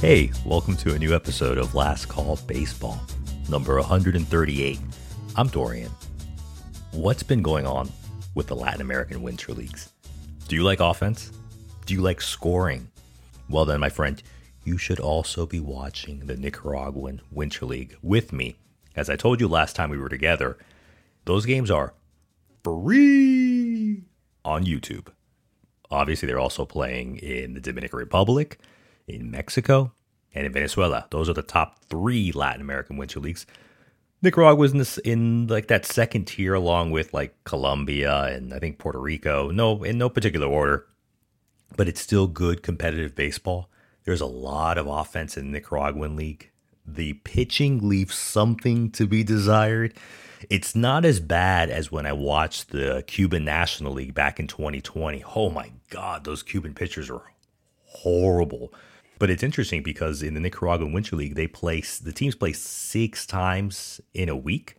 Hey, welcome to a new episode of Last Call Baseball, number 138. I'm Dorian. What's been going on with the Latin American Winter Leagues? Do you like offense? Do you like scoring? Well, then, my friend, you should also be watching the Nicaraguan Winter League with me. As I told you last time we were together, those games are free on YouTube. Obviously, they're also playing in the Dominican Republic in Mexico, and in Venezuela. Those are the top three Latin American Winter Leagues. Nicaragua was in, this, in like that second tier, along with like Colombia and I think Puerto Rico. No, in no particular order, but it's still good competitive baseball. There's a lot of offense in the Nicaraguan league. The pitching leaves something to be desired. It's not as bad as when I watched the Cuban National League back in 2020. Oh my God, those Cuban pitchers are horrible. But it's interesting because in the Nicaraguan Winter League, they play the teams play six times in a week,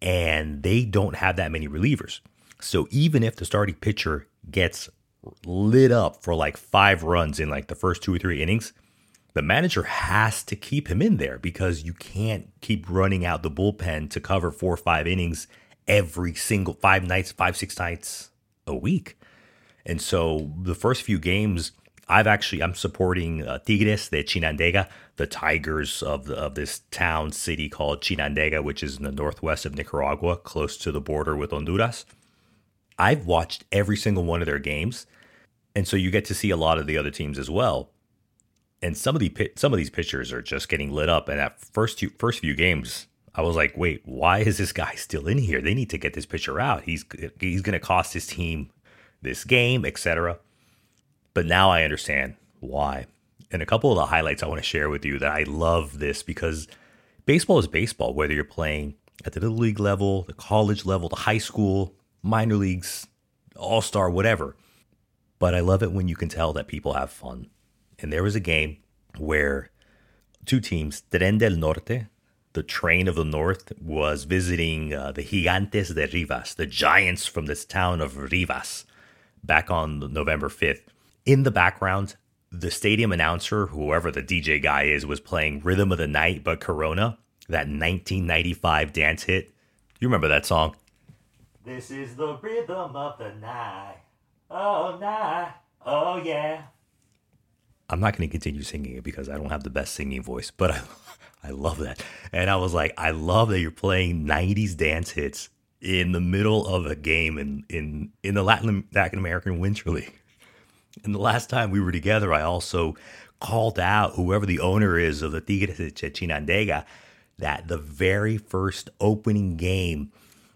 and they don't have that many relievers. So even if the starting pitcher gets lit up for like five runs in like the first two or three innings, the manager has to keep him in there because you can't keep running out the bullpen to cover four or five innings every single five nights, five, six nights a week. And so the first few games, I've actually I'm supporting uh, Tigres de Chinandega, the Tigers of the, of this town city called Chinandega, which is in the northwest of Nicaragua, close to the border with Honduras. I've watched every single one of their games, and so you get to see a lot of the other teams as well. And some of the some of these pitchers are just getting lit up. And at first two, first few games, I was like, wait, why is this guy still in here? They need to get this pitcher out. He's he's going to cost his team this game, etc. But now I understand why. And a couple of the highlights I want to share with you that I love this because baseball is baseball, whether you're playing at the little league level, the college level, the high school, minor leagues, all star, whatever. But I love it when you can tell that people have fun. And there was a game where two teams, Tren del Norte, the train of the north, was visiting uh, the Gigantes de Rivas, the giants from this town of Rivas, back on November 5th in the background, the stadium announcer, whoever the DJ guy is, was playing Rhythm of the Night, but Corona, that 1995 dance hit. You remember that song? This is the rhythm of the night. Oh, night. Oh, yeah. I'm not going to continue singing it because I don't have the best singing voice, but I, I love that. And I was like, I love that you're playing 90s dance hits in the middle of a game in, in, in the Latin, Latin American Winter League. And the last time we were together, I also called out whoever the owner is of the Tigres de Chinandega that the very first opening game,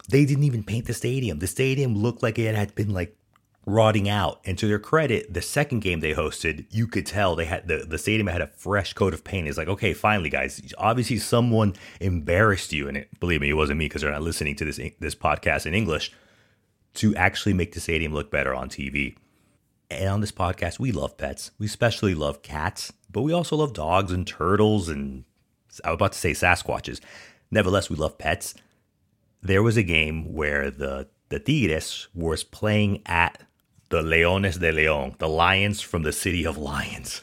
they didn't even paint the stadium. The stadium looked like it had been like rotting out. And to their credit, the second game they hosted, you could tell they had the, the stadium had a fresh coat of paint. It's like, okay, finally, guys. Obviously, someone embarrassed you, and it, believe me, it wasn't me because they're not listening to this this podcast in English to actually make the stadium look better on TV. And on this podcast, we love pets. We especially love cats, but we also love dogs and turtles and I was about to say Sasquatches. Nevertheless, we love pets. There was a game where the, the Tigres was playing at the Leones de Leon, the Lions from the City of Lions.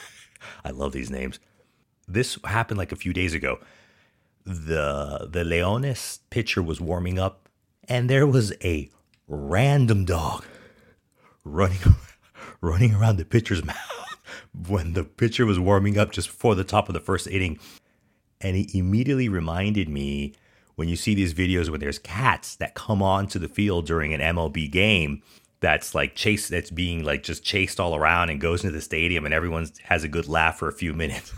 I love these names. This happened like a few days ago. The the Leones pitcher was warming up, and there was a random dog running running around the pitcher's mouth when the pitcher was warming up just before the top of the first inning. And he immediately reminded me when you see these videos when there's cats that come onto the field during an MLB game that's like chased that's being like just chased all around and goes into the stadium and everyone has a good laugh for a few minutes.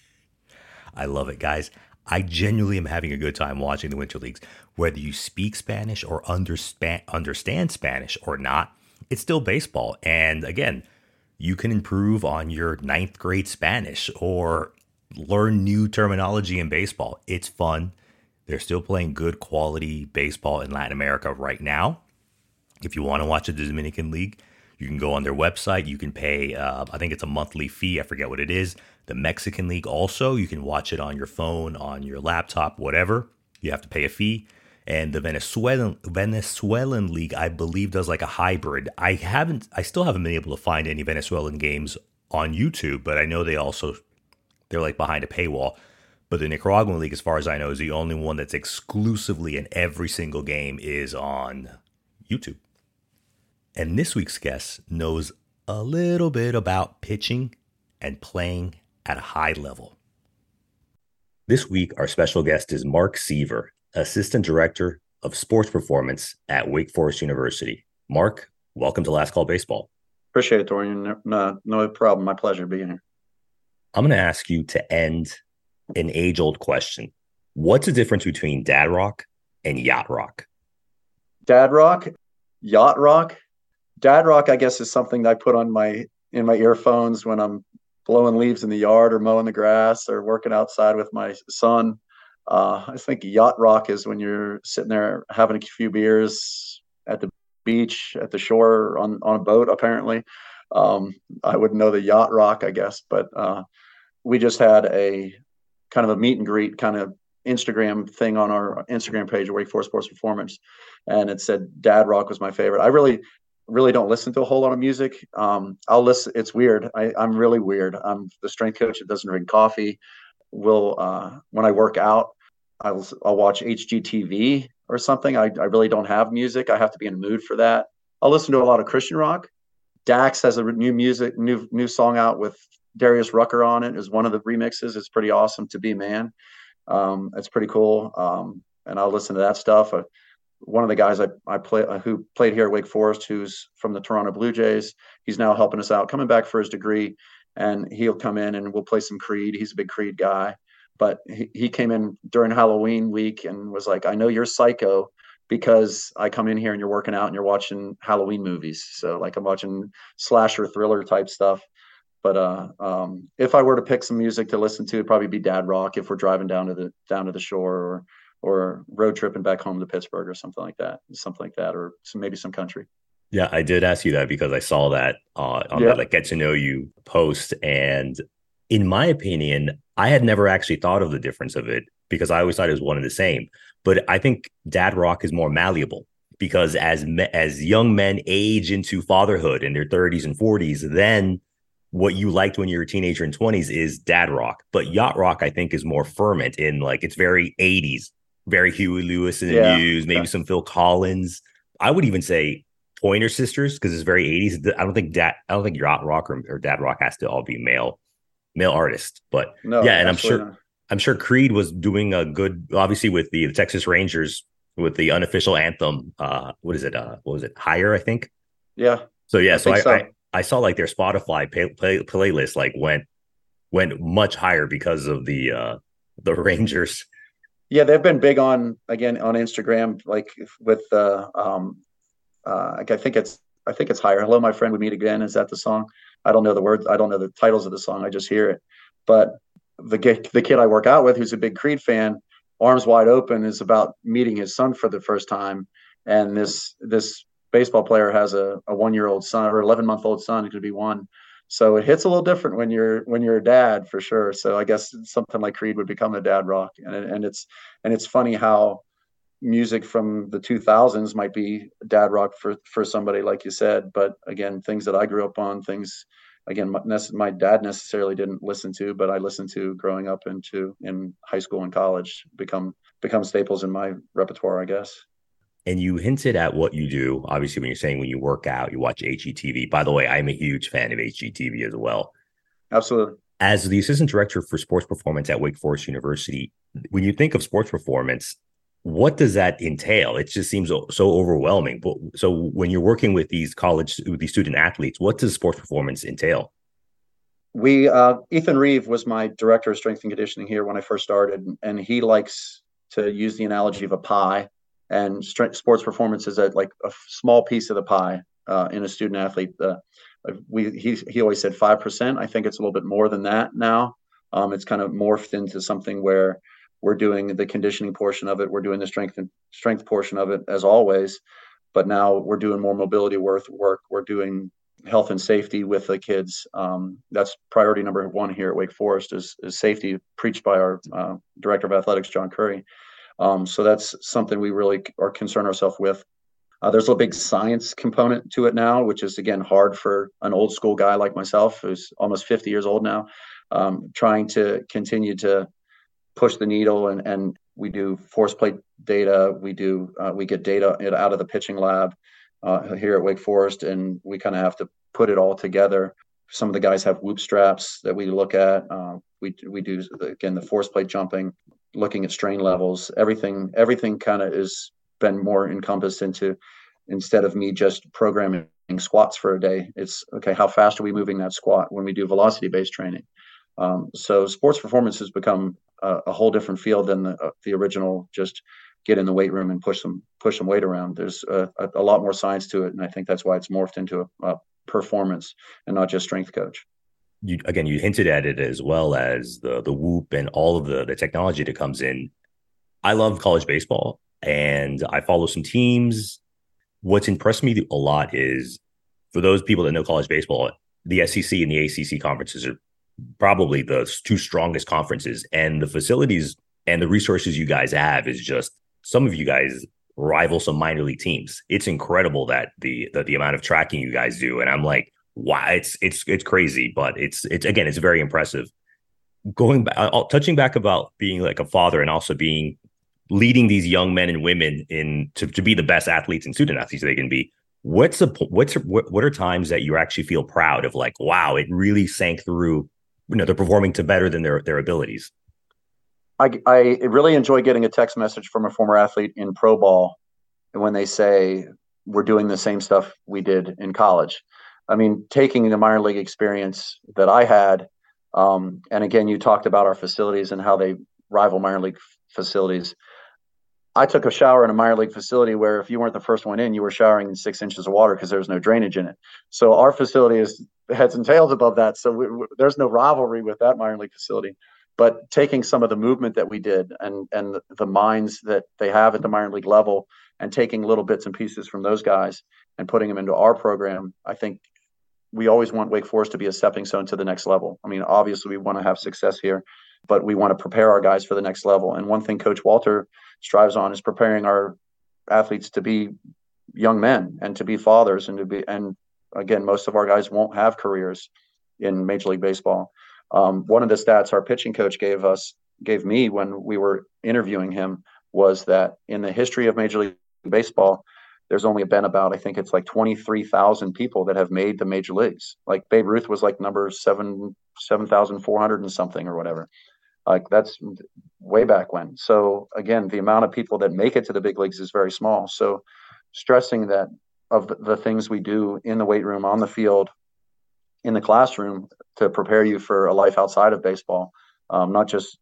I love it, guys. I genuinely am having a good time watching the Winter Leagues. Whether you speak Spanish or understand Spanish or not, it's still baseball. And again, you can improve on your ninth grade Spanish or learn new terminology in baseball. It's fun. They're still playing good quality baseball in Latin America right now. If you want to watch the Dominican League, you can go on their website. You can pay, uh, I think it's a monthly fee. I forget what it is. The Mexican League also, you can watch it on your phone, on your laptop, whatever. You have to pay a fee and the Venezuelan Venezuelan league, I believe, does like a hybrid. I haven't, I still haven't been able to find any Venezuelan games on YouTube, but I know they also they're like behind a paywall. But the Nicaraguan League, as far as I know, is the only one that's exclusively in every single game is on YouTube. And this week's guest knows a little bit about pitching and playing at a high level. This week, our special guest is Mark Seaver, Assistant Director of Sports Performance at Wake Forest University. Mark, welcome to Last Call Baseball. Appreciate it, Dorian. No, no problem. My pleasure being here. I'm going to ask you to end an age old question. What's the difference between dad rock and yacht rock? Dad rock, yacht rock. Dad rock, I guess, is something I put on my in my earphones when I'm blowing leaves in the yard or mowing the grass or working outside with my son. Uh, I think yacht rock is when you're sitting there having a few beers at the beach, at the shore, on on a boat. Apparently, um, I wouldn't know the yacht rock, I guess, but uh, we just had a kind of a meet and greet kind of Instagram thing on our Instagram page, Wake Forest Sports Performance, and it said Dad Rock was my favorite. I really, really don't listen to a whole lot of music. Um, I'll listen. It's weird. I, am really weird. I'm the strength coach that doesn't drink coffee. Will uh, when I work out, I'll I'll watch HGTV or something. I, I really don't have music. I have to be in a mood for that. I'll listen to a lot of Christian rock. Dax has a new music, new new song out with Darius Rucker on it is one of the remixes. It's pretty awesome to be man. Um, it's pretty cool. Um, and I'll listen to that stuff. Uh, one of the guys I, I play uh, who played here at Wake Forest, who's from the Toronto Blue Jays, he's now helping us out, coming back for his degree, and he'll come in and we'll play some Creed. He's a big Creed guy, but he, he came in during Halloween week and was like, "I know you're psycho." Because I come in here and you're working out and you're watching Halloween movies. So like I'm watching slasher thriller type stuff but uh, um, if I were to pick some music to listen to, it'd probably be dad rock if we're driving down to the down to the shore or or road tripping back home to Pittsburgh or something like that, something like that, or some, maybe some country. Yeah, I did ask you that because I saw that uh, on yeah. the like get to know you post, and in my opinion, I had never actually thought of the difference of it because I always thought it was one and the same. But I think dad rock is more malleable because as me- as young men age into fatherhood in their 30s and 40s, then what you liked when you were a teenager in 20s is dad rock. But yacht rock, I think, is more ferment in like it's very 80s, very Huey Lewis and the yeah. News, maybe yeah. some Phil Collins. I would even say Pointer Sisters because it's very 80s. I don't think dad, I don't think yacht rock or, or dad rock has to all be male male artist. But no, yeah, and I'm sure not. I'm sure Creed was doing a good, obviously with the, the Texas Rangers with the unofficial anthem. Uh, what is it? Uh, what was it? Higher, I think. Yeah. So yeah, I so I, so. I I saw like their Spotify pay, play, playlist like went went much higher because of the uh the Rangers. Yeah, they've been big on again on Instagram, like with uh um uh I think it's I think it's higher. Hello, my friend, we meet again. Is that the song? I don't know the words. I don't know the titles of the song. I just hear it. But the the kid I work out with, who's a big Creed fan, arms wide open, is about meeting his son for the first time, and this this baseball player has a, a one year old son or 11 month old son it could be one so it hits a little different when you're when you're a dad for sure so i guess something like creed would become a dad rock and, and it's and it's funny how music from the 2000s might be dad rock for for somebody like you said but again things that i grew up on things again my, my dad necessarily didn't listen to but i listened to growing up into in high school and college become become staples in my repertoire i guess and you hinted at what you do. Obviously, when you're saying when you work out, you watch HGTV. By the way, I'm a huge fan of HGTV as well. Absolutely. As the assistant director for sports performance at Wake Forest University, when you think of sports performance, what does that entail? It just seems so overwhelming. But so when you're working with these college, with these student athletes, what does sports performance entail? We uh, Ethan Reeve was my director of strength and conditioning here when I first started, and he likes to use the analogy of a pie and sports performance is a, like a small piece of the pie uh, in a student athlete. Uh, we he he always said five percent. I think it's a little bit more than that now. Um, it's kind of morphed into something where we're doing the conditioning portion of it, we're doing the strength and strength portion of it as always, but now we're doing more mobility work. Work we're doing health and safety with the kids. Um, that's priority number one here at Wake Forest is, is safety, preached by our uh, director of athletics, John Currie. Um, so that's something we really are concerned ourselves with. Uh, there's a big science component to it now, which is again hard for an old school guy like myself, who's almost 50 years old now, um, trying to continue to push the needle. And, and we do force plate data. We do uh, we get data out of the pitching lab uh, here at Wake Forest, and we kind of have to put it all together. Some of the guys have whoop straps that we look at. Uh, we we do again the force plate jumping, looking at strain levels. Everything everything kind of is been more encompassed into instead of me just programming squats for a day. It's okay. How fast are we moving that squat when we do velocity based training? Um, so sports performance has become a, whole different field than the, uh, the original just get in the weight room and push some push some weight around. There's a, a, a, lot more science to it, and I think that's why it's morphed into a, a performance and not just strength coach. You, again, you hinted at it as well as the the whoop and all of the the technology that comes in. I love college baseball, and I follow some teams. What's impressed me a lot is for those people that know college baseball, the SEC and the ACC conferences are probably the two strongest conferences, and the facilities and the resources you guys have is just some of you guys rival some minor league teams. It's incredible that the, the the amount of tracking you guys do, and I'm like, wow, it's it's it's crazy, but it's it's again, it's very impressive. Going back, uh, touching back about being like a father and also being leading these young men and women in to, to be the best athletes and student athletes they can be. What's the what's what, what are times that you actually feel proud of? Like, wow, it really sank through. You know, they're performing to better than their their abilities. I, I really enjoy getting a text message from a former athlete in pro ball when they say we're doing the same stuff we did in college. I mean, taking the minor league experience that I had, um, and again, you talked about our facilities and how they rival minor league facilities. I took a shower in a minor league facility where if you weren't the first one in, you were showering in six inches of water because there was no drainage in it. So our facility is heads and tails above that. So we, we, there's no rivalry with that minor league facility but taking some of the movement that we did and and the minds that they have at the minor league level and taking little bits and pieces from those guys and putting them into our program i think we always want wake forest to be a stepping stone to the next level i mean obviously we want to have success here but we want to prepare our guys for the next level and one thing coach walter strives on is preparing our athletes to be young men and to be fathers and to be and again most of our guys won't have careers in major league baseball um, one of the stats our pitching coach gave us, gave me when we were interviewing him, was that in the history of Major League Baseball, there's only been about I think it's like 23,000 people that have made the major leagues. Like Babe Ruth was like number seven 7,400 and something or whatever. Like that's way back when. So again, the amount of people that make it to the big leagues is very small. So stressing that of the, things we do in the weight room, on the field, in the classroom to prepare you for a life outside of baseball, um, not just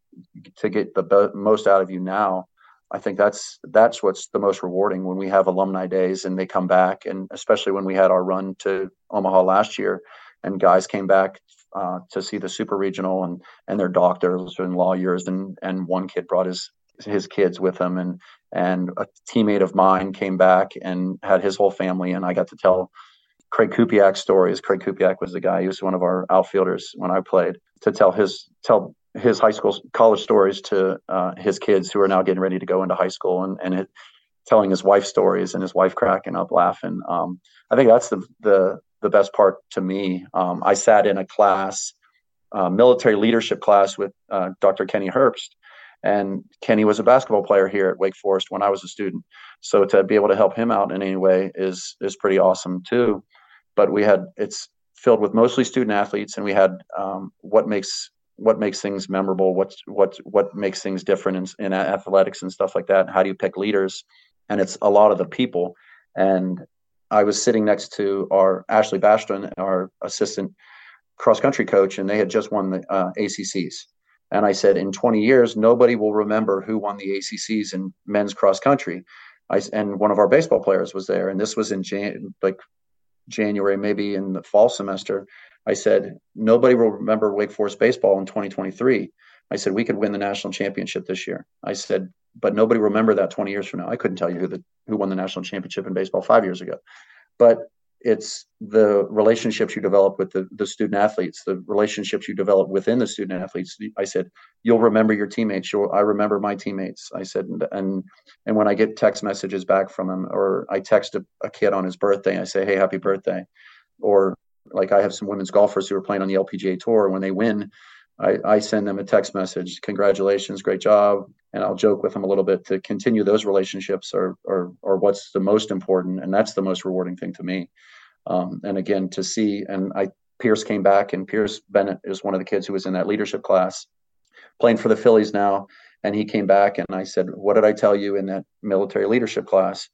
to get the be- most out of you now. I think that's that's what's the most rewarding when we have alumni days and they come back, and especially when we had our run to Omaha last year, and guys came back uh, to see the super regional and and their doctors and lawyers, and and one kid brought his his kids with him, and and a teammate of mine came back and had his whole family, and I got to tell Craig Kupiak stories. Craig Kupiak was the guy. He was one of our outfielders when I played to tell his tell his high school college stories to uh, his kids who are now getting ready to go into high school and and it, telling his wife stories and his wife cracking up laughing. Um, I think that's the the the best part to me. Um, I sat in a class, uh, military leadership class with uh, Dr. Kenny Herbst, and Kenny was a basketball player here at Wake Forest when I was a student. So to be able to help him out in any way is is pretty awesome too but we had it's filled with mostly student athletes, and we had um, what makes what makes things memorable, what what what makes things different in, in athletics and stuff like that. How do you pick leaders? And it's a lot of the people. And I was sitting next to our Ashley Bastion, our assistant cross country coach, and they had just won the uh, ACCs. And I said, in 20 years, nobody will remember who won the ACCs in men's cross country. I, and one of our baseball players was there, and this was in Jan, like January, maybe in the fall semester, I said, nobody will remember Wake Forest baseball in 2023. I said, we could win the national championship this year. I said, but nobody remember that 20 years from now. I couldn't tell you who the who won the national championship in baseball five years ago. But it's the relationships you develop with the, the student athletes, the relationships you develop within the student athletes. I said, you'll remember your teammates. You'll, I remember my teammates. I said, and, and, and when I get text messages back from them, or I text a, a kid on his birthday, I say, Hey, happy birthday. Or like I have some women's golfers who are playing on the LPGA tour. When they win, I, I send them a text message, congratulations, great job. And I'll joke with them a little bit to continue those relationships or, or, or what's the most important. And that's the most rewarding thing to me. Um, and again, to see, and I, Pierce came back and Pierce Bennett is one of the kids who was in that leadership class playing for the Phillies now. And he came back and I said, what did I tell you in that military leadership class?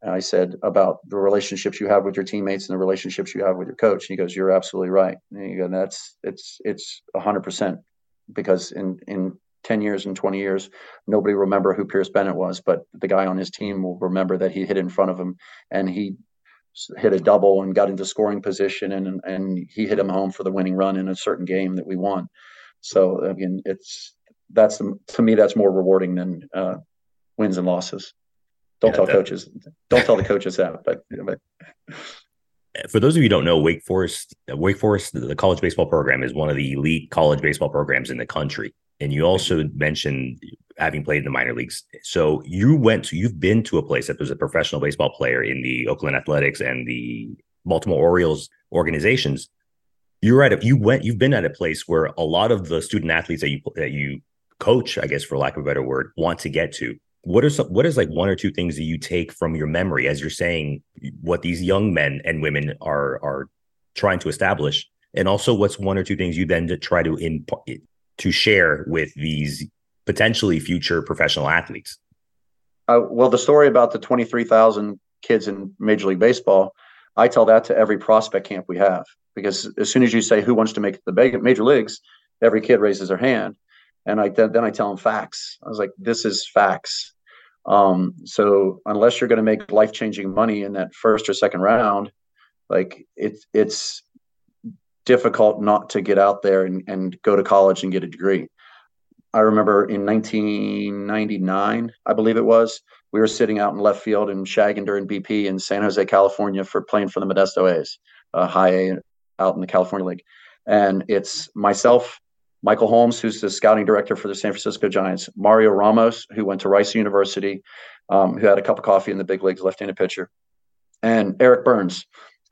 And I said about the relationships you have with your teammates and the relationships you have with your coach. And he goes, "You're absolutely right." And you go, "That's it's it's hundred percent," because in in ten years and twenty years, nobody remember who Pierce Bennett was, but the guy on his team will remember that he hit in front of him and he hit a double and got into scoring position and and he hit him home for the winning run in a certain game that we won. So I mean, it's that's to me that's more rewarding than uh, wins and losses. Don't yeah, tell that, coaches. Don't tell the coaches that. But, but for those of you who don't know, Wake Forest, Wake Forest, the college baseball program is one of the elite college baseball programs in the country. And you also mentioned having played in the minor leagues. So you went to, you've been to a place that was a professional baseball player in the Oakland Athletics and the Baltimore Orioles organizations. You're at you went, you've been at a place where a lot of the student athletes that you, that you coach, I guess, for lack of a better word, want to get to what are some what is like one or two things that you take from your memory as you're saying what these young men and women are are trying to establish and also what's one or two things you then try to in to share with these potentially future professional athletes uh, well the story about the 23,000 kids in major league baseball i tell that to every prospect camp we have because as soon as you say who wants to make the major leagues every kid raises their hand and I then I tell them facts. I was like, "This is facts. Um, so unless you're going to make life changing money in that first or second round, like it's it's difficult not to get out there and, and go to college and get a degree. I remember in 1999, I believe it was, we were sitting out in left field in shagging during BP in San Jose, California, for playing for the Modesto A's, uh, high A out in the California League. And it's myself, Michael Holmes, who's the scouting director for the San Francisco Giants, Mario Ramos, who went to Rice University, um, who had a cup of coffee in the big leagues, left-handed pitcher, and Eric Byrnes,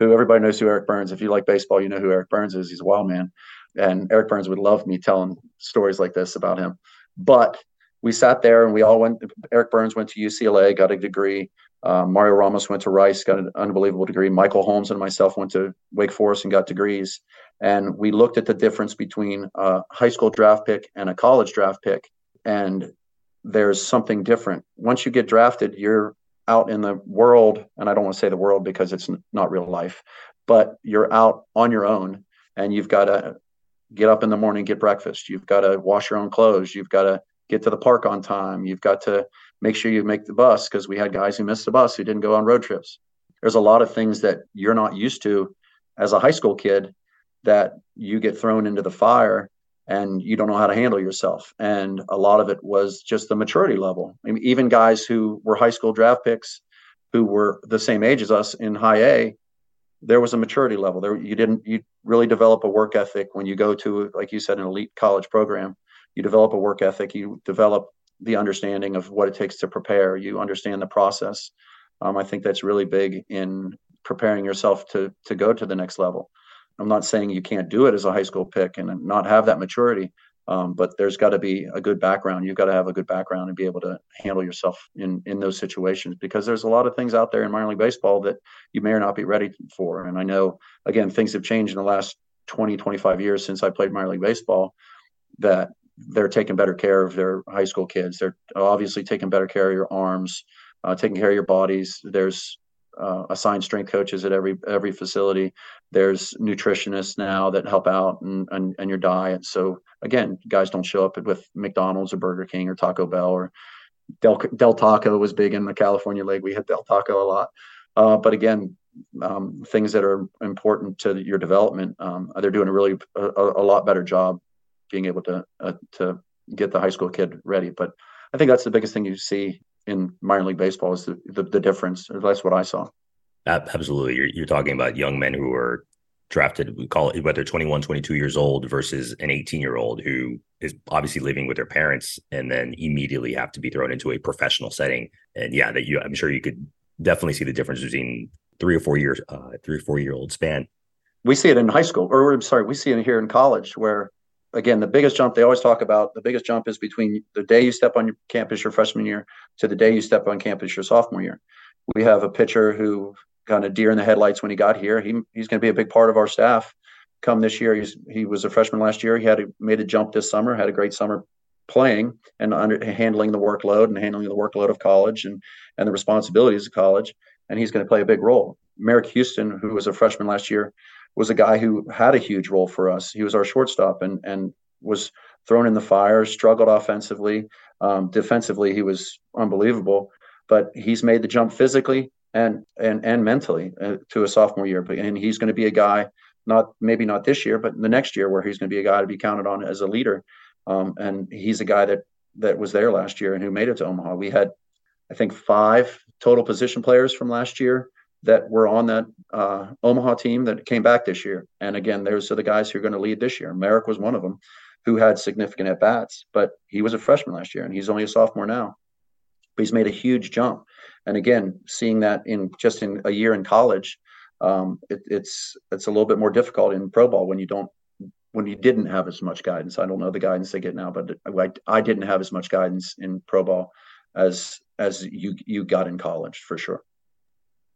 who everybody knows who Eric Byrnes. If you like baseball, you know who Eric Byrnes is. He's a wild man, and Eric Byrnes would love me telling stories like this about him. But we sat there and we all went. Eric Byrnes went to UCLA, got a degree. Uh, Mario Ramos went to Rice, got an unbelievable degree. Michael Holmes and myself went to Wake Forest and got degrees. And we looked at the difference between a high school draft pick and a college draft pick. And there's something different. Once you get drafted, you're out in the world. And I don't want to say the world because it's not real life, but you're out on your own and you've got to get up in the morning, get breakfast. You've got to wash your own clothes. You've got to get to the park on time. You've got to make sure you make the bus because we had guys who missed the bus who didn't go on road trips. There's a lot of things that you're not used to as a high school kid that you get thrown into the fire and you don't know how to handle yourself. And a lot of it was just the maturity level. I mean, even guys who were high school draft picks who were the same age as us in high A, there was a maturity level there. You didn't, you really develop a work ethic when you go to, like you said, an elite college program. You develop a work ethic. You develop the understanding of what it takes to prepare. You understand the process. Um, I think that's really big in preparing yourself to to go to the next level. I'm not saying you can't do it as a high school pick and not have that maturity, um, but there's got to be a good background. You've got to have a good background and be able to handle yourself in in those situations because there's a lot of things out there in minor league baseball that you may or not be ready for. And I know again things have changed in the last 20, 25 years since I played minor league baseball that they're taking better care of their high school kids. They're obviously taking better care of your arms, uh, taking care of your bodies. There's uh, assigned strength coaches at every every facility. There's nutritionists now that help out and, and, and your diet. So again, guys don't show up with McDonald's or Burger King or Taco Bell or Del, Del Taco was big in the California League. We hit Del Taco a lot. Uh, but again, um, things that are important to your development, um, they're doing a really a, a, lot better job being able to uh, to get the high school kid ready. But I think that's the biggest thing you see in minor league baseball is the, the, the difference. That's what I saw. Absolutely. You're, you're talking about young men who are drafted, we call it whether 21, 22 years old versus an 18 year old who is obviously living with their parents and then immediately have to be thrown into a professional setting. And yeah, that you, I'm sure you could definitely see the difference between three or four years, uh, three or four year old span. We see it in high school, or I'm sorry, we see it here in college where again, the biggest jump they always talk about, the biggest jump is between the day you step on campus your freshman year to the day you step on campus your sophomore year. We have a pitcher who kind of deer in the headlights when he got here. He, he's going to be a big part of our staff come this year. He's he was a freshman last year. He had a, made a jump this summer. Had a great summer playing and under, handling the workload and handling the workload of college and and the responsibilities of college. And he's going to play a big role. Marek Houston, who was a freshman last year, was a guy who had a huge role for us. He was our shortstop and and was thrown in the fire, struggled offensively, um, defensively. He was unbelievable, but he's made the jump physically and and and mentally uh, to a sophomore year. And he's going to be a guy, not maybe not this year, but the next year, where he's going to be a guy to be counted on as a leader. Um, and he's a guy that that was there last year and who made it to Omaha. We had, I think, five total position players from last year that were on that uh, Omaha team that came back this year. And again, those are the guys who are going to lead this year. Marek was one of them who had significant at bats, but he was a freshman last year and he's only a sophomore now. But he's made a huge jump. And again, seeing that in just in a year in college, um, it, it's it's a little bit more difficult in pro ball when you don't when you didn't have as much guidance. I don't know the guidance they get now, but I, I didn't have as much guidance in pro ball as as you you got in college for sure.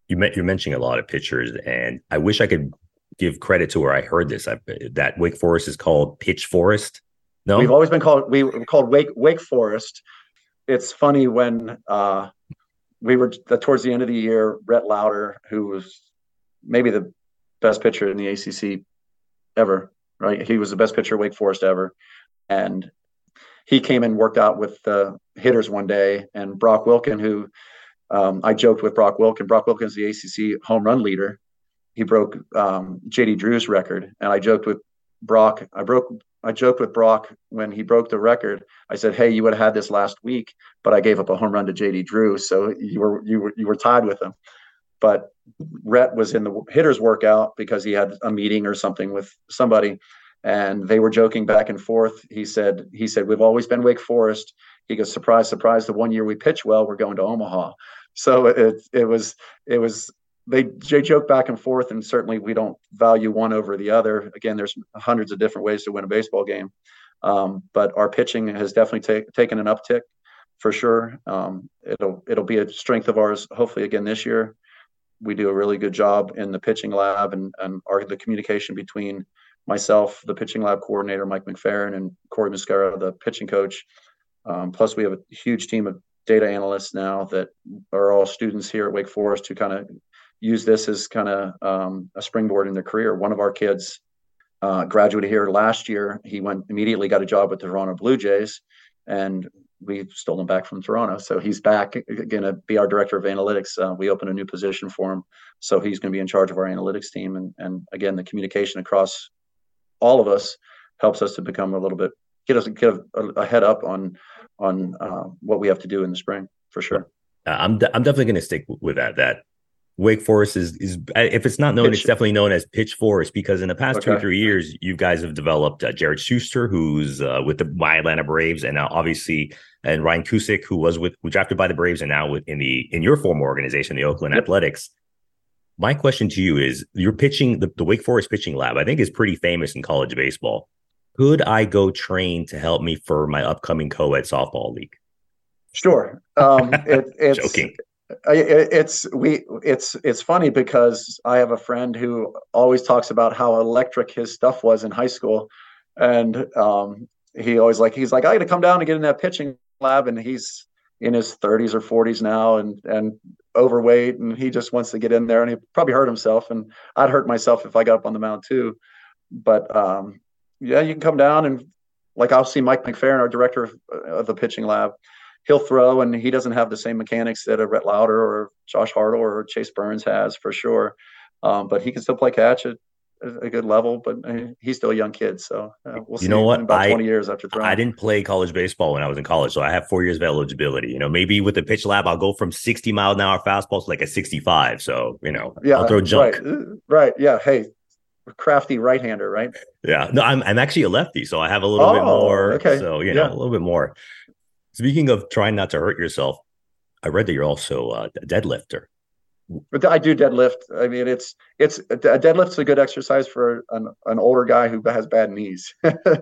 You met, you're mentioning a lot of pitchers, and I wish I could give credit to where I heard this. I, that Wake Forest is called Pitch Forest. No, we've always been called we were called Wake Wake Forest. It's funny when uh, we were towards the end of the year. Rhett Lowder, who was maybe the best pitcher in the ACC ever, right? He was the best pitcher Wake Forest ever, and he came and worked out with the hitters one day. And Brock Wilken, who um, I joked with Brock Wilken. Brock Wilken's the ACC home run leader. He broke um, JD Drew's record, and I joked with Brock. I broke. I joked with Brock when he broke the record. I said, "Hey, you would have had this last week, but I gave up a home run to JD Drew, so you were you were you were tied with him." But Rhett was in the hitters workout because he had a meeting or something with somebody, and they were joking back and forth. He said, "He said we've always been Wake Forest." He goes, "Surprise, surprise! The one year we pitch well, we're going to Omaha." So it it was it was they, they joke back and forth, and certainly we don't value one over the other. Again, there's hundreds of different ways to win a baseball game, um, but our pitching has definitely taken an uptick for sure. Um, it'll it'll be a strength of ours. Hopefully, again this year, we do a really good job in the pitching lab and and our the communication between myself, the pitching lab coordinator Mike McFerrin, and Corey Muscara, the pitching coach. Um, plus, we have a huge team of data analysts now that are all students here at Wake Forest who kind of use this as kind of um, a springboard in their career. One of our kids uh, graduated here last year. He went immediately got a job with the Toronto Blue Jays, and we stole him back from Toronto. So he's back going to be our director of analytics. Uh, we opened a new position for him, so he's going to be in charge of our analytics team. And and again, the communication across all of us helps us to become a little bit get us get a, a head up on on uh, what we have to do in the spring for sure. I'm de- I'm definitely going to stick with that. That Wake Forest is is if it's not known, Pitch. it's definitely known as Pitch Forest because in the past okay. two or three years, you guys have developed uh, Jared Shuster, who's uh, with the my Atlanta Braves, and now obviously and Ryan Cusick, who was with who drafted by the Braves, and now with in the in your former organization, the Oakland yep. Athletics. My question to you is: You're pitching, the, the Wake Forest pitching lab, I think, is pretty famous in college baseball. Could I go train to help me for my upcoming co-ed softball league? Sure. Um, it, it's joking. It's we it's it's funny because I have a friend who always talks about how electric his stuff was in high school, and um, he always like he's like I got to come down and get in that pitching lab, and he's in his 30s or 40s now, and and overweight, and he just wants to get in there, and he probably hurt himself, and I'd hurt myself if I got up on the mound too, but um, yeah, you can come down and like I'll see Mike McFerrin, our director of, of the pitching lab he'll throw, and he doesn't have the same mechanics that a Rhett Lowder or Josh Hartle or Chase Burns has for sure. Um, but he can still play catch at a good level, but uh, he's still a young kid. So uh, we'll you know what? about I, 20 years after throwing. I didn't play college baseball when I was in college, so I have four years of eligibility. You know, maybe with the pitch lab, I'll go from 60 mile an hour fastball to like a 65. So, you know, yeah, I'll throw junk. Right. Uh, right. Yeah. Hey, crafty right hander, right? Yeah. No, I'm, I'm actually a lefty, so I have a little oh, bit more. Okay. So, you know, yeah. a little bit more. Speaking of trying not to hurt yourself, I read that you're also a deadlifter. But I do deadlift. I mean, it's it's a deadlift's a good exercise for an, an older guy who has bad knees.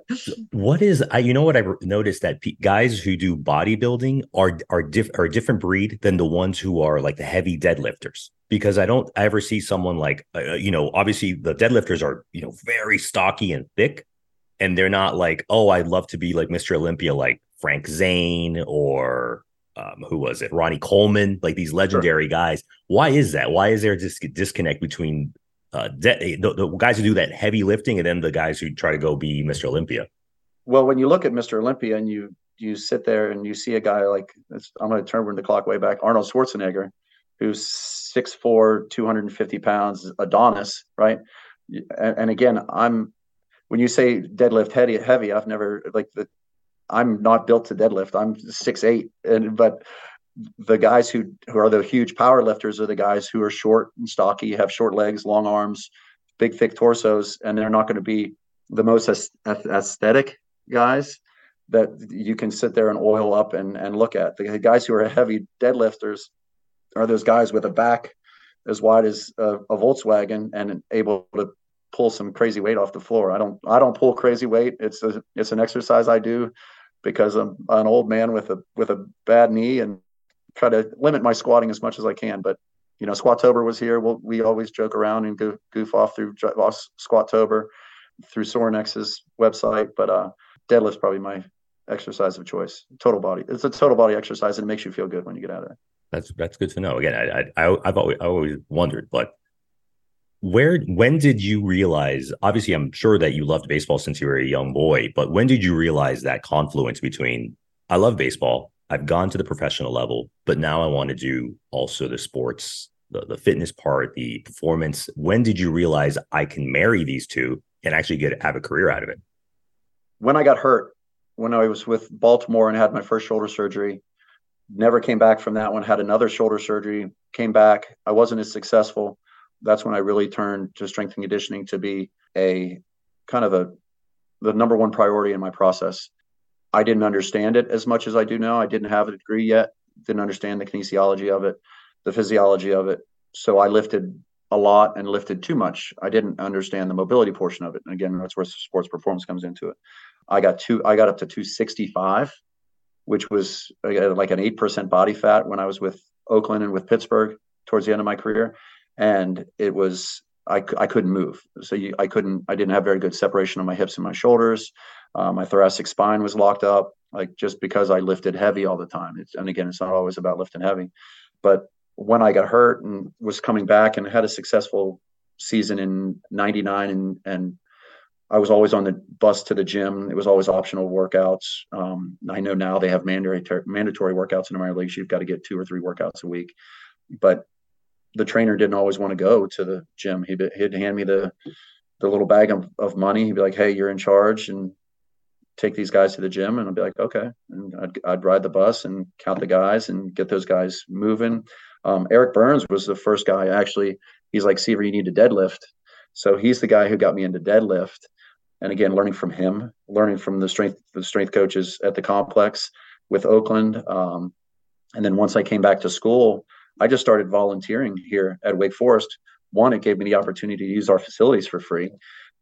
what is I? You know what I noticed that guys who do bodybuilding are are diff, are a different breed than the ones who are like the heavy deadlifters. Because I don't ever see someone like uh, uh, you know, obviously the deadlifters are you know very stocky and thick, and they're not like oh I'd love to be like Mr. Olympia like Frank Zane or um, who was it? Ronnie Coleman, like these legendary sure. guys. Why is that? Why is there this disconnect between uh, de- the, the, guys who do that heavy lifting and then the guys who try to go be Mr. Olympia? Well, when you look at Mr. Olympia and you you sit there and you see a guy like I'm going to turn the clock way back, Arnold Schwarzenegger, who's 6'4", 250 pounds, Adonis, right? And, and again, I'm when you say deadlift heavy, heavy, I've never like the I'm not built to deadlift. I'm six eight, and but the guys who who are the huge power lifters are the guys who are short and stocky, have short legs, long arms, big thick torsos, and they're not going to be the most aesthetic guys that you can sit there and oil up and and look at. The guys who are heavy deadlifters are those guys with a back as wide as a, a Volkswagen and able to pull some crazy weight off the floor. I don't I don't pull crazy weight. It's a it's an exercise I do because I'm an old man with a with a bad knee and try to limit my squatting as much as I can. But you know, Squattober was here. We'll, we always joke around and goof, goof off through Squattober through Sorinex's website. But uh, deadlift's probably my exercise of choice. Total body. It's a total body exercise and it makes you feel good when you get out of it. That's that's good to know. Again, I, I I've always I always wondered, but where when did you realize obviously i'm sure that you loved baseball since you were a young boy but when did you realize that confluence between i love baseball i've gone to the professional level but now i want to do also the sports the, the fitness part the performance when did you realize i can marry these two and actually get have a career out of it when i got hurt when i was with baltimore and had my first shoulder surgery never came back from that one had another shoulder surgery came back i wasn't as successful that's when I really turned to strength and conditioning to be a kind of a the number one priority in my process. I didn't understand it as much as I do now. I didn't have a degree yet, didn't understand the kinesiology of it, the physiology of it. So I lifted a lot and lifted too much. I didn't understand the mobility portion of it. And again, that's where sports performance comes into it. I got two, I got up to 265, which was like an 8% body fat when I was with Oakland and with Pittsburgh towards the end of my career and it was I, I couldn't move. So you, I couldn't, I didn't have very good separation of my hips and my shoulders. Uh, my thoracic spine was locked up, like just because I lifted heavy all the time. It's, and again, it's not always about lifting heavy. But when I got hurt and was coming back and had a successful season in 99 and, and I was always on the bus to the gym. It was always optional workouts. Um, I know now they have mandatory mandatory workouts in the minor leagues. You've got to get two or three workouts a week. But the trainer didn't always want to go to the gym. He'd, he'd hand me the the little bag of, of money. He'd be like, "Hey, you're in charge, and take these guys to the gym." And I'd be like, "Okay." And I'd, I'd ride the bus and count the guys and get those guys moving. Um, Eric Byrnes was the first guy. Actually, he's like, "Seaver, you need to deadlift." So he's the guy who got me into deadlift. And again, learning from him, learning from the strength the strength coaches at the complex with Oakland. Um, and then once I came back to school, I just started volunteering here at Wake Forest. One, it gave me the opportunity to use our facilities for free,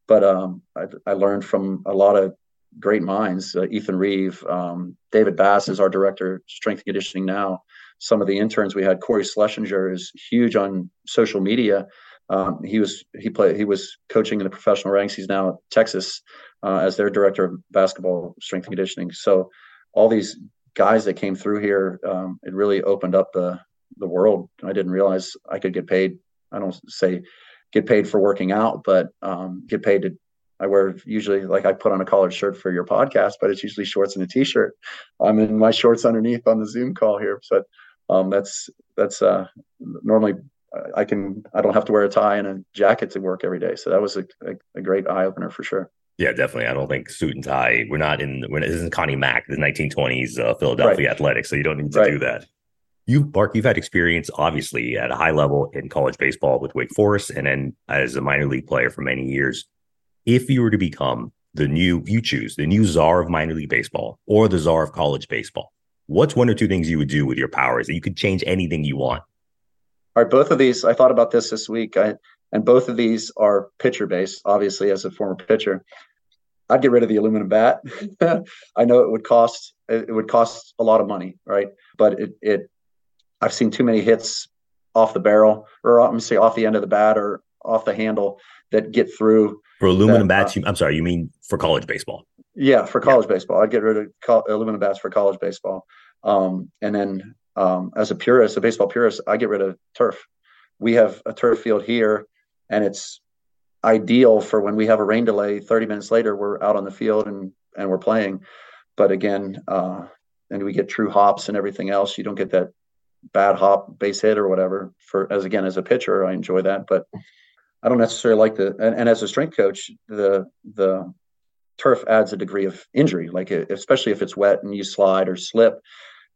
but um, I, I, learned from a lot of great minds. Uh, Ethan Reeve, um, David Bass is our director, strength and conditioning now. Some of the interns we had, corey Schlesinger is huge on social media. Um, he was he played he was coaching in the professional ranks. He's now at Texas uh, as their director of basketball strength and conditioning. So all these guys that came through here, um, it really opened up the the world. I didn't realize I could get paid. I don't say get paid for working out, but um, get paid to. I wear usually like I put on a collared shirt for your podcast, but it's usually shorts and a t-shirt. I'm in my shorts underneath on the Zoom call here, but um, that's that's uh, normally I can I don't have to wear a tie and a jacket to work every day. So that was a, a, a great eye opener for sure. Yeah, definitely. I don't think suit and tie. We're not in. We're this isn't Connie Mack, the 1920s uh, Philadelphia right. Athletics. So you don't need to right. do that. You, Mark, you've had experience obviously at a high level in college baseball with Wake Forest, and then as a minor league player for many years. If you were to become the new, you choose the new czar of minor league baseball or the czar of college baseball. What's one or two things you would do with your powers that you could change anything you want? All right, both of these. I thought about this this week, I, and both of these are pitcher based. Obviously, as a former pitcher, I'd get rid of the aluminum bat. I know it would cost it would cost a lot of money, right? But it it I've seen too many hits off the barrel, or I'm say off the end of the bat, or off the handle that get through. For aluminum that, bats, uh, you, I'm sorry, you mean for college baseball? Yeah, for college yeah. baseball, I'd get rid of co- aluminum bats for college baseball. Um, and then um, as a purist, a baseball purist, I get rid of turf. We have a turf field here, and it's ideal for when we have a rain delay. Thirty minutes later, we're out on the field and and we're playing. But again, uh, and we get true hops and everything else. You don't get that bad hop base hit or whatever. For as again as a pitcher, I enjoy that, but I don't necessarily like the. And, and as a strength coach, the the turf adds a degree of injury, like especially if it's wet and you slide or slip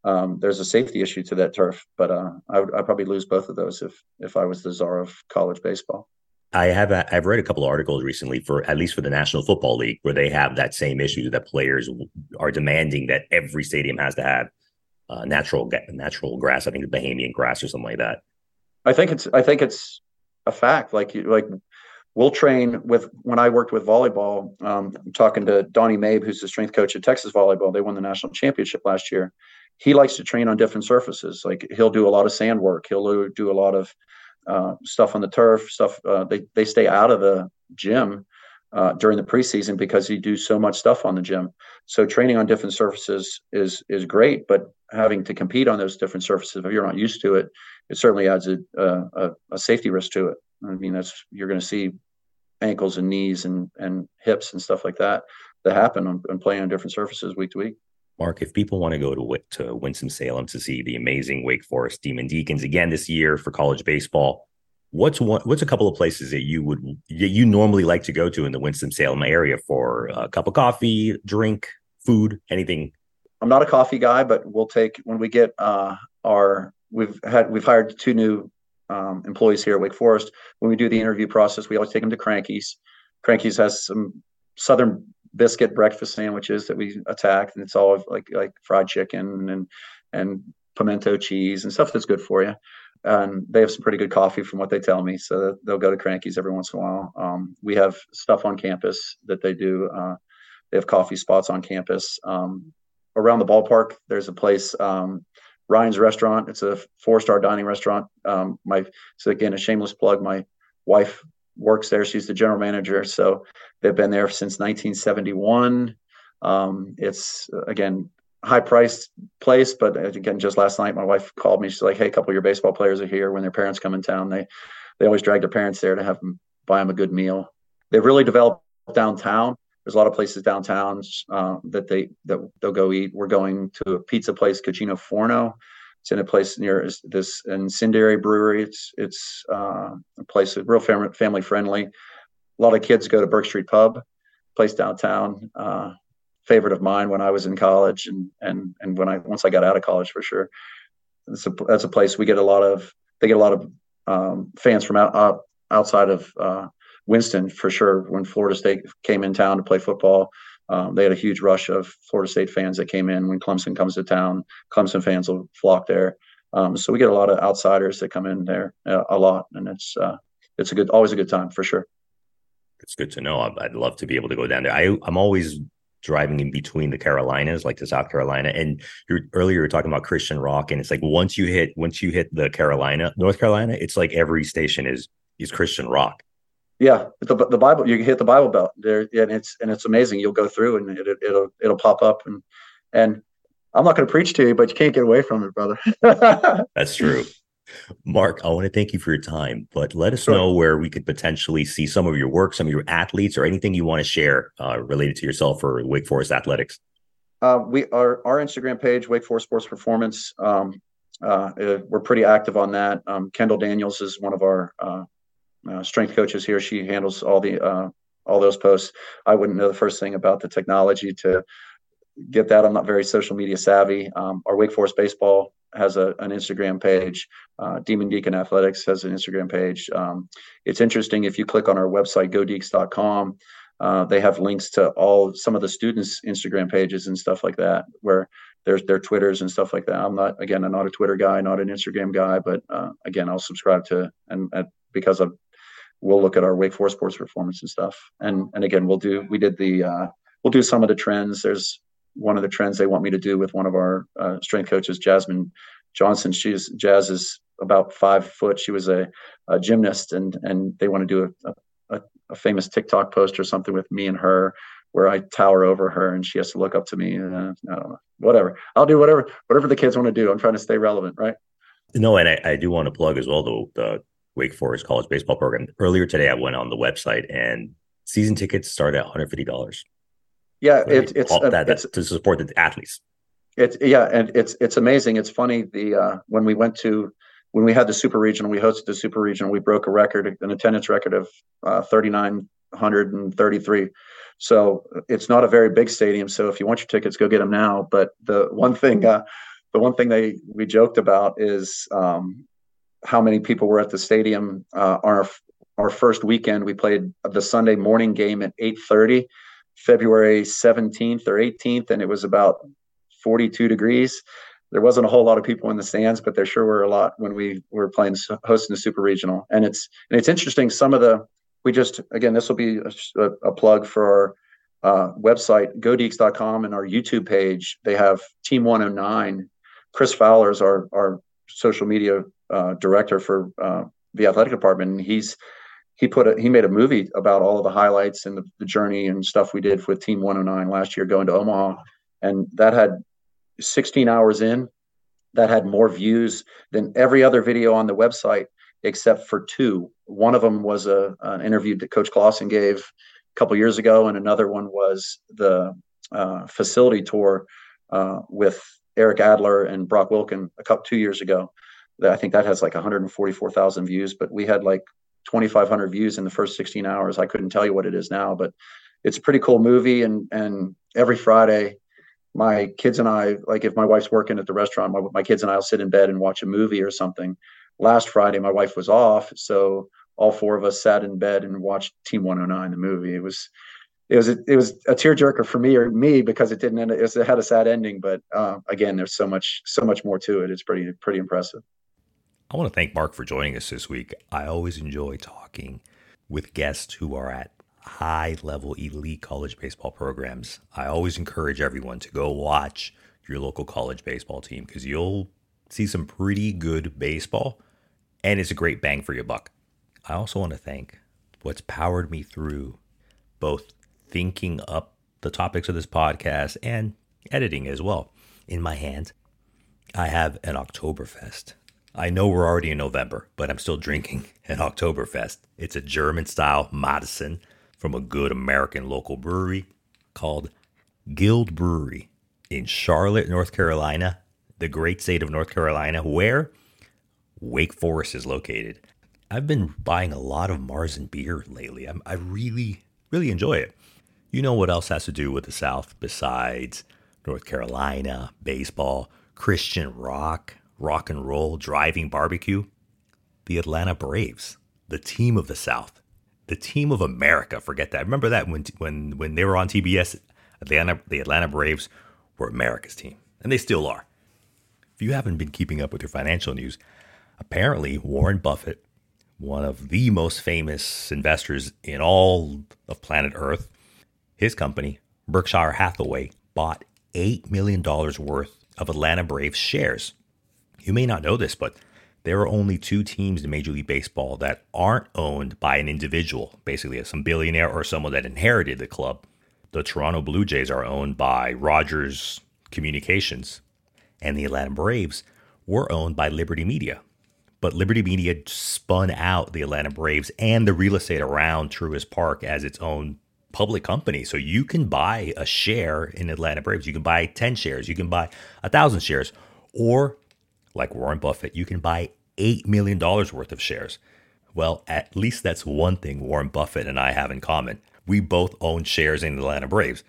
um, there's a safety issue to that turf. But uh, I would I'd probably lose both of those if if I was the czar of college baseball. I have a, I've read a couple of articles recently for at least for the National Football League where they have that same issue that players are demanding that every stadium has to have uh, natural natural grass. I think the Bahamian grass or something like that. I think it's I think it's a fact. Like like we'll train with when I worked with volleyball. Um, I'm talking to Donnie Mabe, who's the strength coach at Texas Volleyball. They won the national championship last year, he likes to train on different surfaces. Like he'll do a lot of sand work. He'll do a lot of uh, stuff on the turf. Stuff uh, they they stay out of the gym uh, during the preseason because you do so much stuff on the gym. So training on different surfaces is is great, but having to compete on those different surfaces if you're not used to it, it certainly adds a a, a safety risk to it. I mean, that's you're going to see ankles and knees and and hips and stuff like that that happen on, on playing on different surfaces week to week. Mark, if people want to go to to Winston Salem to see the amazing Wake Forest Demon Deacons again this year for college baseball, what's one what's a couple of places that you would that you normally like to go to in the Winston Salem area for a cup of coffee, drink, food, anything? I'm not a coffee guy, but we'll take when we get uh, our we've had we've hired two new um, employees here at Wake Forest. When we do the interview process, we always take them to Krankies. Krankies has some southern biscuit breakfast sandwiches that we attack, and it's all like like fried chicken and and pimento cheese and stuff that's good for you. And they have some pretty good coffee from what they tell me, so they'll go to Krankies every once in a while. Um, we have stuff on campus that they do. Uh, they have coffee spots on campus. Um, around the ballpark, there's a place, um, Ryan's Restaurant. It's a four-star dining restaurant. Um, my so again a shameless plug. My wife works there. She's the general manager. So they've been there since 1971. Um, it's again high priced place, but again, just last night my wife called me. She's like, "Hey, a couple of your baseball players are here. When their parents come in town, they they always drag their parents there to have them buy them a good meal. They've really developed downtown. There's a lot of places downtown uh, that they that they'll go eat. We're going to a pizza place, Cugino Forno. It's in a place near this incendiary brewery. It's it's uh, a place that's real family family friendly. A lot of kids go to Burke Street Pub, place downtown. Uh, favorite of mine when I was in college and and and when I once I got out of college for sure. A that's a place we get a lot of. They get a lot of um, fans from out, out outside of uh, Winston for sure. When Florida State came in town to play football, um, they had a huge rush of Florida State fans that came in when Clemson comes to town. Clemson fans will flock there. Um, so we get a lot of outsiders that come in there uh, a lot, and it's uh, it's a good, always a good time for sure. It's good to know. I'd love to be able to go down there. I, I'm always driving in between the Carolinas, like to South Carolina. And earlier you were talking about Christian rock, and it's like once you hit once you hit the Carolina, North Carolina, it's like every station is is Christian rock. Yeah, the, the Bible. You hit the Bible belt there, and it's and it's amazing. You'll go through, and it, it'll it'll pop up, and and I'm not going to preach to you, but you can't get away from it, brother. That's true. Mark, I want to thank you for your time, but let us sure. know where we could potentially see some of your work, some of your athletes, or anything you want to share uh, related to yourself or Wake Forest athletics. Uh, we are our Instagram page, Wake Forest Sports Performance. Um, uh, we're pretty active on that. Um, Kendall Daniels is one of our uh, strength coaches here. She handles all the uh, all those posts. I wouldn't know the first thing about the technology to get that. I'm not very social media savvy. Um, our Wake Forest baseball has a, an Instagram page. Uh, Demon Deacon Athletics has an Instagram page. Um, it's interesting if you click on our website, godeacs.com. Uh, they have links to all some of the students' Instagram pages and stuff like that, where there's their Twitters and stuff like that. I'm not again, I'm not a Twitter guy, not an Instagram guy, but uh, again, I'll subscribe to and, and because of we'll look at our Wake Forest sports performance and stuff. And and again, we'll do we did the uh, we'll do some of the trends. There's one of the trends they want me to do with one of our uh, strength coaches, Jasmine Johnson. She's Jazz is about five foot. She was a, a gymnast, and and they want to do a, a, a, famous TikTok post or something with me and her, where I tower over her and she has to look up to me. Uh, I don't know, whatever. I'll do whatever whatever the kids want to do. I'm trying to stay relevant, right? No, and I, I do want to plug as well the, the Wake Forest college baseball program. Earlier today, I went on the website and season tickets start at 150 dollars. Yeah, it, it's all that, it's, to support the athletes. It's yeah, and it's it's amazing. It's funny the uh, when we went to when we had the super regional, we hosted the super regional. We broke a record, an attendance record of uh, 3,933. So it's not a very big stadium. So if you want your tickets, go get them now. But the one thing, uh, the one thing they we joked about is um, how many people were at the stadium. Uh, our our first weekend, we played the Sunday morning game at 8:30 February 17th or 18th, and it was about 42 degrees. There wasn't a whole lot of people in the stands, but there sure were a lot when we were playing hosting the Super Regional. And it's and it's interesting. Some of the we just again this will be a, a plug for our uh, website godeacs.com and our YouTube page. They have Team 109. Chris Fowler's our our social media uh, director for uh, the athletic department. And he's he put a, he made a movie about all of the highlights and the, the, journey and stuff we did with Team 109 last year going to Omaha, and that had 16 hours in. That had more views than every other video on the website except for two. One of them was a an interview that Coach Clausen gave a couple years ago, and another one was the uh, facility tour uh, with Eric Adler and Brock Wilken a couple two years ago. I think that has like 144,000 views, but we had like 2,500 views in the first 16 hours. I couldn't tell you what it is now, but it's a pretty cool movie. And and every Friday, my kids and I, like if my wife's working at the restaurant, my, my kids and I'll sit in bed and watch a movie or something. Last Friday, my wife was off, so all four of us sat in bed and watched Team 109, the movie. It was it was a, it was a tearjerker for me or me because it didn't end. It, was, it had a sad ending, but uh, again, there's so much so much more to it. It's pretty pretty impressive. I want to thank Mark for joining us this week. I always enjoy talking with guests who are at high level elite college baseball programs. I always encourage everyone to go watch your local college baseball team because you'll see some pretty good baseball and it's a great bang for your buck. I also want to thank what's powered me through both thinking up the topics of this podcast and editing as well. In my hand, I have an Oktoberfest. I know we're already in November, but I'm still drinking an Oktoberfest. It's a German style Märzen from a good American local brewery called Gilde Brewery in Charlotte, North Carolina, the great state of North Carolina, where Wake Forest is located. I've been buying a lot of Märzen beer lately. I'm, I really, really enjoy it. You know what else has to do with the South besides North Carolina, baseball, Christian rock, rock and roll, driving barbecue? The Atlanta Braves, the team of the South, the team of America. Forget that. Remember that when when when they were on TBS, Atlanta, the Atlanta Braves were America's team, and they still are. If you haven't been keeping up with your financial news, apparently Warren Buffett, one of the most famous investors in all of planet Earth, his company, Berkshire Hathaway, bought $8 million worth of Atlanta Braves shares. You may not know this, but there are only two teams in Major League Baseball that aren't owned by an individual, basically some billionaire or someone that inherited the club. The Toronto Blue Jays are owned by Rogers Communications, and the Atlanta Braves were owned by Liberty Media. But Liberty Media spun out the Atlanta Braves and the real estate around Truist Park as its own public company. So you can buy a share in Atlanta Braves. You can buy 10 shares, you can buy a 1,000 shares, or like Warren Buffett, you can buy $8 million worth of shares. Well, at least that's one thing Warren Buffett and I have in common. We both own shares in the Atlanta Braves.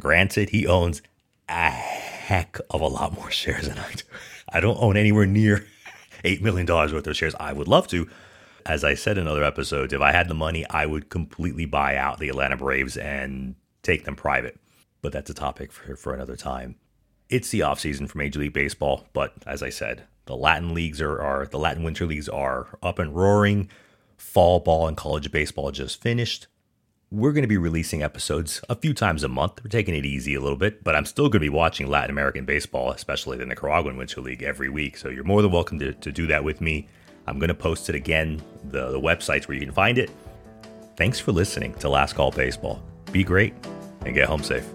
Granted, he owns a heck of a lot more shares than I do. I don't own anywhere near $8 million worth of shares. I would love to. As I said in other episodes, if I had the money, I would completely buy out the Atlanta Braves and take them private. But that's a topic for, for another time. It's the offseason for Major League Baseball, but as I said, the Latin leagues are, are the Latin winter leagues are up and roaring. Fall ball and college baseball just finished. We're going to be releasing episodes a few times a month. We're taking it easy a little bit, but I'm still going to be watching Latin American baseball, especially the Nicaraguan Winter League, every week. So you're more than welcome to, to do that with me. I'm going to post it again, the, the websites where you can find it. Thanks for listening to Last Call Baseball. Be great and get home safe.